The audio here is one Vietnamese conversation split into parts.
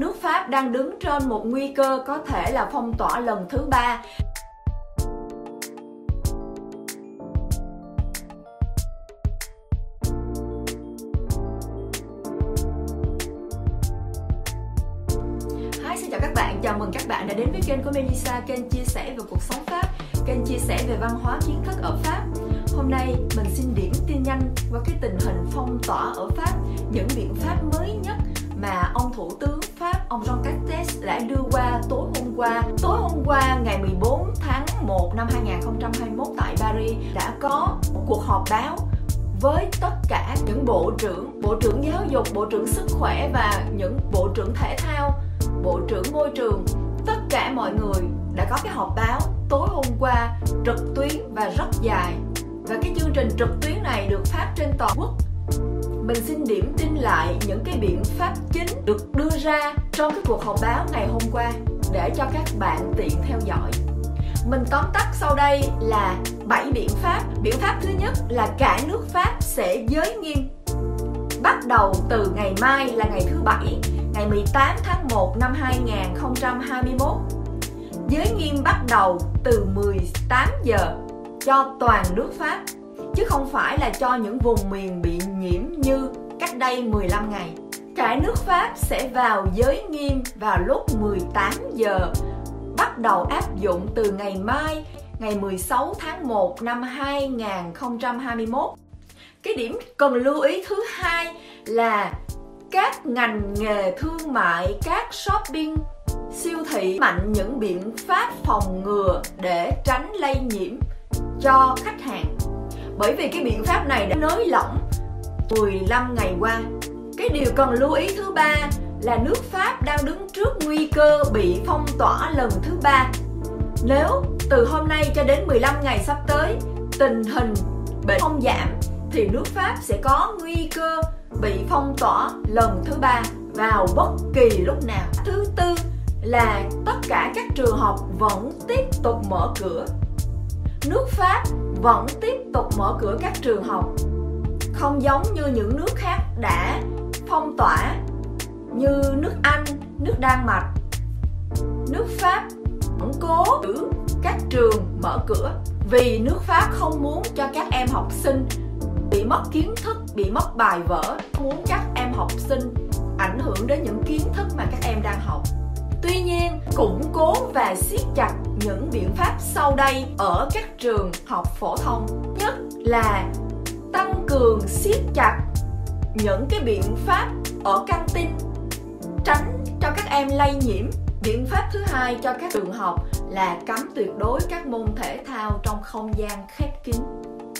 Nước Pháp đang đứng trên một nguy cơ có thể là phong tỏa lần thứ ba. Hi, xin chào các bạn, chào mừng các bạn đã đến với kênh của Melissa, kênh chia sẻ về cuộc sống Pháp, kênh chia sẻ về văn hóa kiến thức ở Pháp. Hôm nay mình xin điểm tin nhanh qua cái tình hình phong tỏa ở Pháp, những biện pháp mới nhất mà ông Thủ tướng ông John Castex đã đưa qua tối hôm qua. Tối hôm qua ngày 14 tháng 1 năm 2021 tại Paris đã có một cuộc họp báo với tất cả những bộ trưởng, bộ trưởng giáo dục, bộ trưởng sức khỏe và những bộ trưởng thể thao, bộ trưởng môi trường, tất cả mọi người đã có cái họp báo tối hôm qua trực tuyến và rất dài. Và cái chương trình trực tuyến này được phát trên toàn quốc mình xin điểm tin lại những cái biện pháp chính được đưa ra trong cái cuộc họp báo ngày hôm qua để cho các bạn tiện theo dõi. Mình tóm tắt sau đây là 7 biện pháp. Biện pháp thứ nhất là cả nước Pháp sẽ giới nghiêm. Bắt đầu từ ngày mai là ngày thứ bảy, ngày 18 tháng 1 năm 2021. Giới nghiêm bắt đầu từ 18 giờ cho toàn nước Pháp chứ không phải là cho những vùng miền bị nhiễm như cách đây 15 ngày. Cả nước Pháp sẽ vào giới nghiêm vào lúc 18 giờ, bắt đầu áp dụng từ ngày mai, ngày 16 tháng 1 năm 2021. Cái điểm cần lưu ý thứ hai là các ngành nghề thương mại, các shopping, siêu thị mạnh những biện pháp phòng ngừa để tránh lây nhiễm cho khách hàng bởi vì cái biện pháp này đã nới lỏng 15 ngày qua cái điều cần lưu ý thứ ba là nước Pháp đang đứng trước nguy cơ bị phong tỏa lần thứ ba nếu từ hôm nay cho đến 15 ngày sắp tới, tình hình bệnh không giảm, thì nước Pháp sẽ có nguy cơ bị phong tỏa lần thứ ba vào bất kỳ lúc nào. Thứ tư là tất cả các trường học vẫn tiếp tục mở cửa. Nước Pháp vẫn tiếp tục mở cửa các trường học không giống như những nước khác đã phong tỏa như nước Anh, nước Đan Mạch, nước Pháp vẫn cố giữ các trường mở cửa vì nước Pháp không muốn cho các em học sinh bị mất kiến thức, bị mất bài vở, muốn các em học sinh ảnh hưởng đến những kiến thức mà các em đang học. Tuy nhiên, củng cố và siết chặt những biện pháp sau đây ở các trường học phổ thông. Nhất là tăng cường siết chặt những cái biện pháp ở căng tin, tránh cho các em lây nhiễm. Biện pháp thứ hai cho các trường học là cấm tuyệt đối các môn thể thao trong không gian khép kín.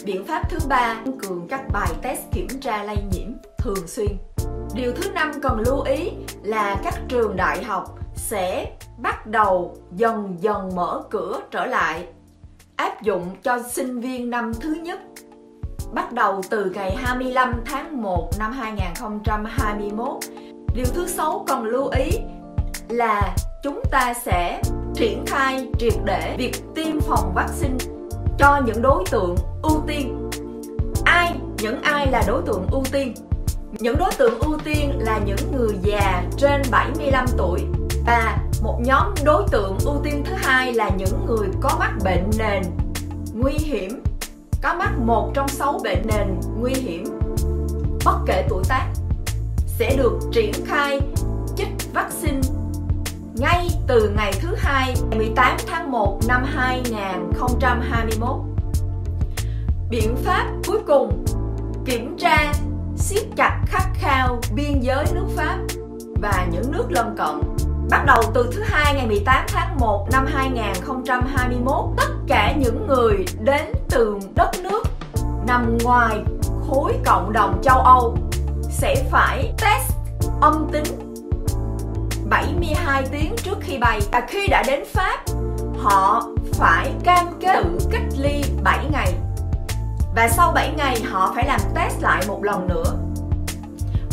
Biện pháp thứ ba, tăng cường các bài test kiểm tra lây nhiễm thường xuyên. Điều thứ năm cần lưu ý là các trường đại học sẽ bắt đầu dần dần mở cửa trở lại áp dụng cho sinh viên năm thứ nhất bắt đầu từ ngày 25 tháng 1 năm 2021. Điều thứ sáu cần lưu ý là chúng ta sẽ triển khai triệt để việc tiêm phòng vaccine cho những đối tượng ưu tiên. Ai, những ai là đối tượng ưu tiên? Những đối tượng ưu tiên là những người già trên 75 tuổi và một nhóm đối tượng ưu tiên thứ hai là những người có mắc bệnh nền nguy hiểm có mắc một trong sáu bệnh nền nguy hiểm, bất kể tuổi tác, sẽ được triển khai chích vaccine ngay từ ngày thứ hai 18 tháng 1 năm 2021. Biện pháp cuối cùng, kiểm tra siết chặt khắc khao biên giới nước Pháp và những nước lân cận Bắt đầu từ thứ hai ngày 18 tháng 1 năm 2021, tất cả những người đến từ đất nước nằm ngoài khối cộng đồng châu Âu sẽ phải test âm tính 72 tiếng trước khi bay. Và khi đã đến Pháp họ phải cam kết tự cách ly 7 ngày. Và sau 7 ngày họ phải làm test lại một lần nữa.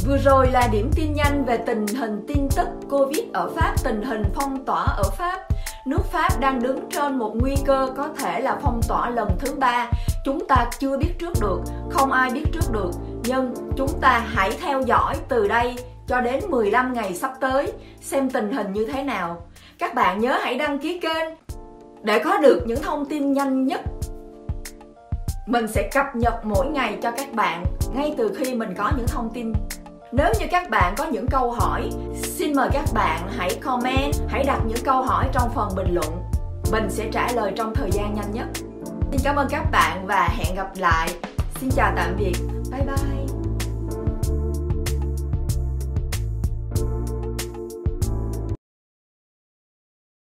Vừa rồi là điểm tin nhanh về tình hình tin tức Covid ở Pháp, tình hình phong tỏa ở Pháp. Nước Pháp đang đứng trên một nguy cơ có thể là phong tỏa lần thứ ba. Chúng ta chưa biết trước được, không ai biết trước được. Nhưng chúng ta hãy theo dõi từ đây cho đến 15 ngày sắp tới xem tình hình như thế nào. Các bạn nhớ hãy đăng ký kênh để có được những thông tin nhanh nhất. Mình sẽ cập nhật mỗi ngày cho các bạn ngay từ khi mình có những thông tin nếu như các bạn có những câu hỏi, xin mời các bạn hãy comment, hãy đặt những câu hỏi trong phần bình luận. Mình sẽ trả lời trong thời gian nhanh nhất. Xin cảm ơn các bạn và hẹn gặp lại. Xin chào tạm biệt. Bye bye.